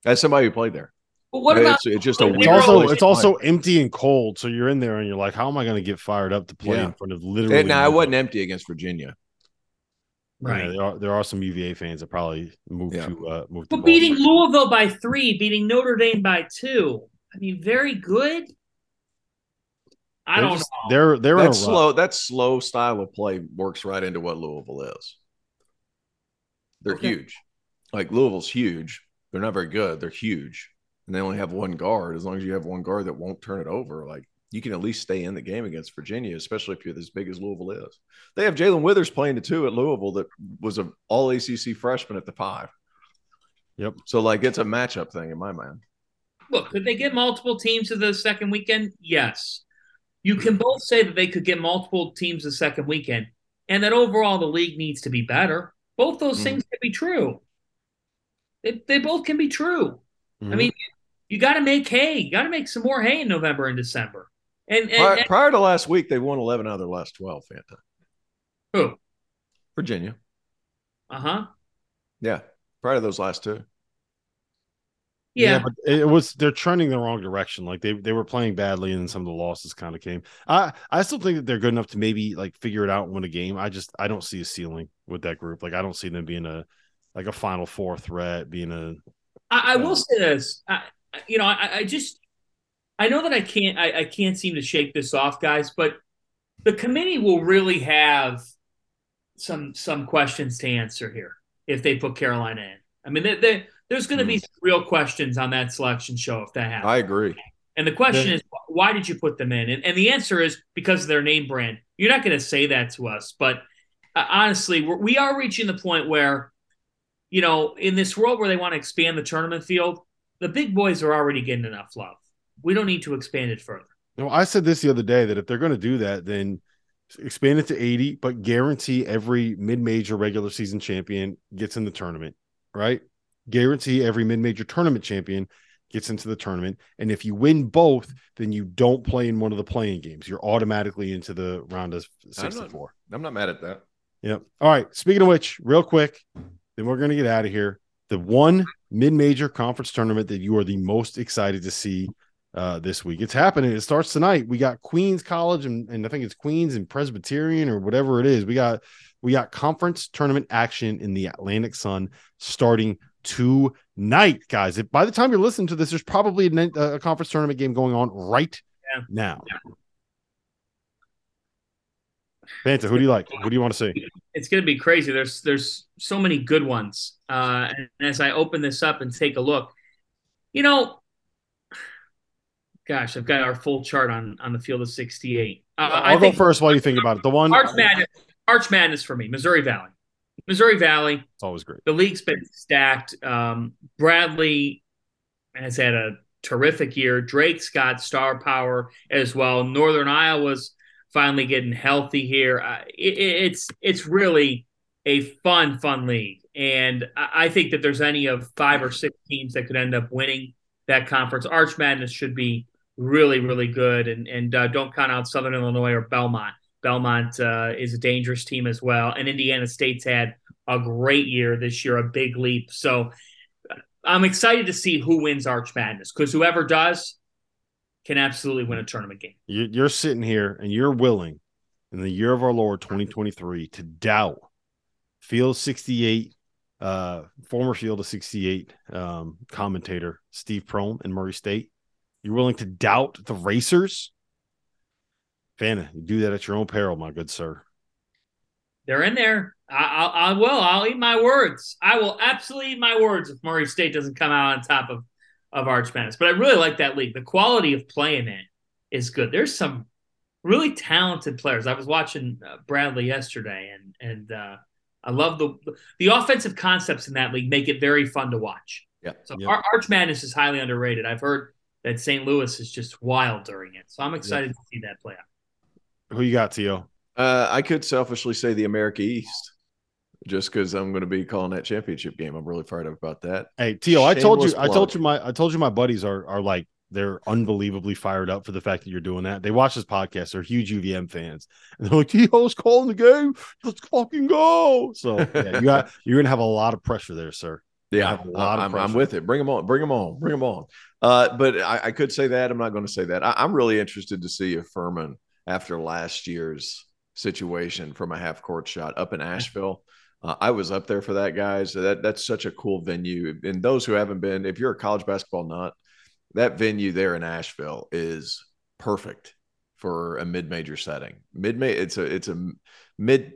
As somebody who played there. But what about it's, it's just a it's also it's also empty and cold. So you're in there and you're like, how am I going to get fired up to play yeah. in front of literally? Now it wasn't empty against Virginia. Right. Yeah, there are there are some UVA fans that probably moved yeah. to uh moved. But beating Louisville by three, beating Notre Dame by two. I mean, very good. I they're don't just, know. They're they're that slow. That slow style of play works right into what Louisville is. They're okay. huge. Like Louisville's huge. They're not very good. They're huge and they only have one guard, as long as you have one guard that won't turn it over, like you can at least stay in the game against Virginia, especially if you're as big as Louisville is. They have Jae'Lyn Withers playing the two at Louisville that was an all ACC freshman at the five. Yep. So like it's a matchup thing in my mind. Look, could they get multiple teams to the second weekend? Yes. You can both say that they could get multiple teams the second weekend, and that overall the league needs to be better. Both those mm things can be true. They, they both can be true. mm I mean, you got to make hay. You got to make some more hay in November and December. And, and, prior, and prior, to last week, they won 11 out of their last 12, Fanta. Who? Virginia. Uh huh. Yeah. Prior to those last two. Yeah, but it was they're trending the wrong direction. Like they they were playing badly, and some of the losses kind of came. I I still think that they're good enough to maybe like figure it out and win a game. I just I don't see a ceiling with that group. Like I don't see them being a like a Final Four threat, being a. I, I will say this. I, you know, I, I just I know that I can't I, I can't seem to shake this off, guys, but the committee will really have some some questions to answer here if they put Carolina in. I mean, they, they, there's going to be Mm-hmm. real questions on that selection show if that happens. I agree. And the question Yeah. is, why did you put them in? And, and the answer is because of their name brand. You're not going to say that to us, but uh, honestly, we're, we are reaching the point where, you know, in this world where they want to expand the tournament field, the big boys are already getting enough love. We don't need to expand it further. No, I said this the other day that if they're going to do that, then expand it to 80, but guarantee every mid-major regular season champion gets in the tournament, right? Guarantee every mid-major tournament champion gets into the tournament. And if you win both, then you don't play in one of the playing games. You're automatically into the round of I'm 64. not, I'm not mad at that. Yep. All right. Speaking of which, real quick, then we're going to get out of here. The one mid-major conference tournament that you are the most excited to see uh, this week. It's happening. It starts tonight. We got Queens College and, and I think it's Queens and Presbyterian or whatever it is. We got we got conference tournament action in the Atlantic Sun starting tonight, guys. If by the time you're listening to this, there's probably a, a conference tournament game going on right Yeah. now. Fanta, who do you like? Who do you want to see? It's going to be crazy. There's there's so many good ones. Uh, and as I open this up and take a look, you know, gosh, I've got our full chart on on the field of 68. Uh, I I'll think go first while you think about it. The one Arch Madness, Arch Madness for me, Missouri Valley. Missouri Valley, It's always great. the league's been stacked. Um, Bradley has had a terrific year. Drake's got star power as well. Northern Iowa's finally getting healthy here. Uh, it, it's it's really a fun, fun league, and I, I think that there's any of five or six teams that could end up winning that conference. Arch Madness should be really, really good, and and uh, don't count out Southern Illinois or Belmont. Belmont uh, is a dangerous team as well, and Indiana State's had a great year this year, a big leap. So I'm excited to see who wins Arch Madness because whoever does can absolutely win a tournament game. You- You're sitting here and you're willing in the year of our Lord 2023 to doubt Field 68, uh, former Field of 68 um, commentator Steve Prohm in Murray State. You're willing to doubt the racers? Fanta, you do that at your own peril, my good sir. They're in there. I, I, I will. I'll eat my words. I will absolutely eat my words if Murray State doesn't come out on top of of Arch Madness. But I really like that league. The quality of playing it is good. There's some really talented players. I was watching uh, Bradley yesterday, and and uh, I love the the offensive concepts in that league. Make it very fun to watch. Yeah. So Yep. Ar- Arch Madness is highly underrated. I've heard that St. Louis is just wild during it. So I'm excited to see that play out. Who you got, Tio? Uh, I could selfishly say the America East, just because I'm going to be calling that championship game. I'm really fired up about that. Hey, Tio, I told you, Shameless I told you my, I told you my buddies are are like they're unbelievably fired up for the fact that you're doing that. They watch this podcast. They're huge UVM fans, and they're like, "Tio's calling the game. Let's fucking go!" So yeah, you got you're gonna have a lot of pressure there, sir. Yeah, a lot of I'm, I'm with it. Bring them on. Bring them on. Bring them on. Uh, but I, I could say that. I'm not going to say that. I, I'm really interested to see if Furman, after last year's situation from a half court shot up in Asheville, uh, I was up there for that, guys. That that's such a cool venue. And those who haven't been, if you're a college basketball nut, that venue there in Asheville is perfect for a mid-major setting. Mid, it's a it's a mid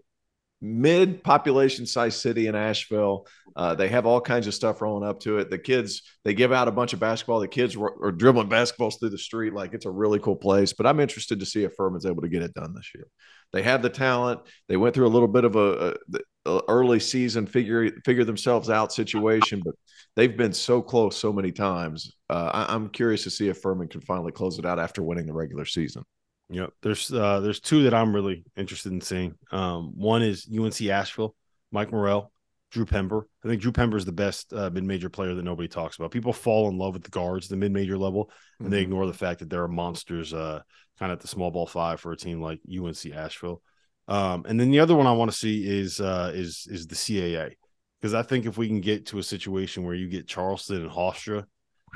mid population size city in Asheville. Uh, they have all kinds of stuff rolling up to it. The kids, they give out a bunch of basketball. The kids are, are dribbling basketballs through the street. Like it's a really cool place. But I'm interested to see if Furman's able to get it done this year. They have the talent. They went through a little bit of a, a, a early season figure figure themselves out situation, but they've been so close so many times. Uh, I, I'm curious to see if Furman can finally close it out after winning the regular season. Yep. There's uh there's two that I'm really interested in seeing. Um, one is UNC Asheville, Mike Morrell, Drew Pember. I think Drew Pember is the best uh, mid-major player that nobody talks about. People fall in love with the guards, the mid-major level, and they Mhm. ignore the fact that there are monsters uh kind of at the small ball five for a team like UNC Asheville. Um, and then the other one I want to see is uh is is the CAA because I think if we can get to a situation where you get Charleston and Hofstra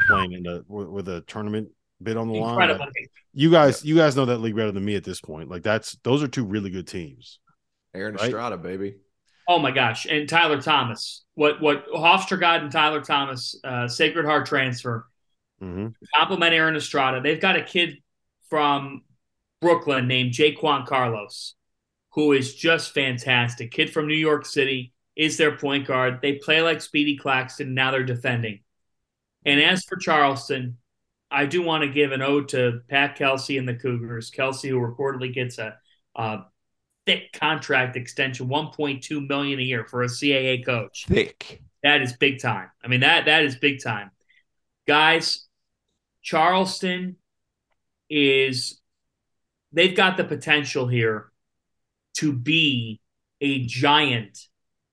playing in the with a tournament bid on the Incredible. line. Like, you guys, you guys know that league better than me at this point. Like that's those are two really good teams. Aaron Right. Estrada, baby. Oh my gosh! And Tyler Thomas, what what Hofstra got and Tyler Thomas, uh, Sacred Heart transfer, hmm compliment Aaron Estrada. They've got a kid from Brooklyn named Jaquan Carlos, who is just fantastic. Kid from New York City is their point guard. They play like Speedy Claxton. Now they're defending. And as for Charleston, I do want to give an ode to Pat Kelsey and the Cougars. Kelsey, who reportedly gets a, a thick contract extension, 1.2 million a year for a CAA coach. Thick. That is big time. I mean that that is big time. Guys, Charleston is they've got the potential here to be a giant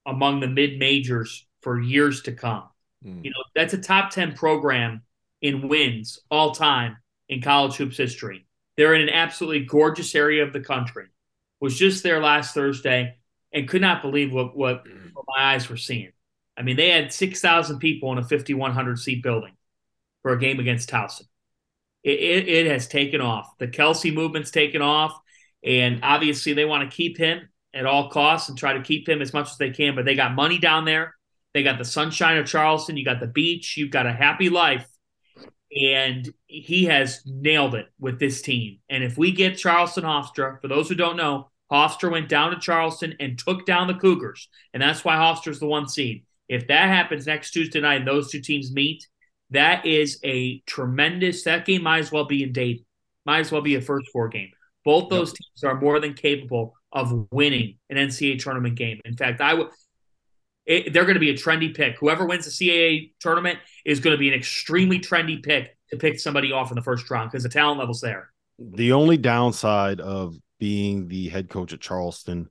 among the mid majors for years to come. Mm. You know, that's a top 10 program in wins all time in college hoops history. They're in an absolutely gorgeous area of the country. Was just there last Thursday and could not believe what, what, what my eyes were seeing. I mean, they had 6,000 people in a 5,100 seat building for a game against Towson. It, it, it has taken off. The Kelsey movement's taken off. And obviously, they want to keep him at all costs and try to keep him as much as they can. But they got money down there. They got the sunshine of Charleston. You got the beach. You've got a happy life. And he has nailed it with this team. And if we get Charleston Hofstra, for those who don't know, Hofstra went down to Charleston and took down the Cougars. And that's why Hofstra's the one seed. If that happens next Tuesday night and those two teams meet, that is a tremendous. That game might as well be in Dayton. Might as well be a first four game. Both those teams are more than capable of winning an NCAA tournament game. In fact, I would. It, they're going to be a trendy pick. Whoever wins the CAA tournament is going to be an extremely trendy pick to pick somebody off in the first round because the talent level's there. The only downside of being the head coach at Charleston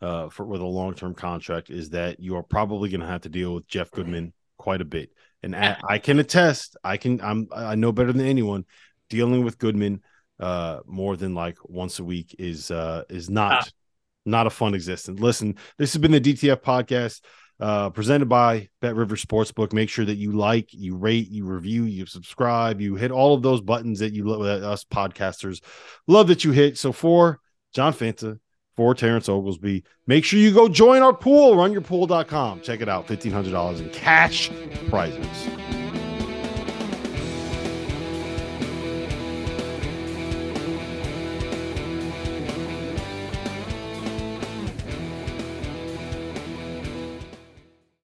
uh, for with a long term contract is that you are probably going to have to deal with Jeff Goodman quite a bit. And I, I can attest, I can, I'm, I know better than anyone. Dealing with Goodman uh, more than like once a week is uh, is not Ah. not a fun existence. Listen, this has been the DTF podcast uh, presented by Bet River Sportsbook. Make sure that you like, you rate, you review, you subscribe, you hit all of those buttons that you lo- that us podcasters love that you hit. So for John Fanta, for Terrence Oglesby, make sure you go join our pool, runyourpool.com. Check it out, $1,500 in cash prizes.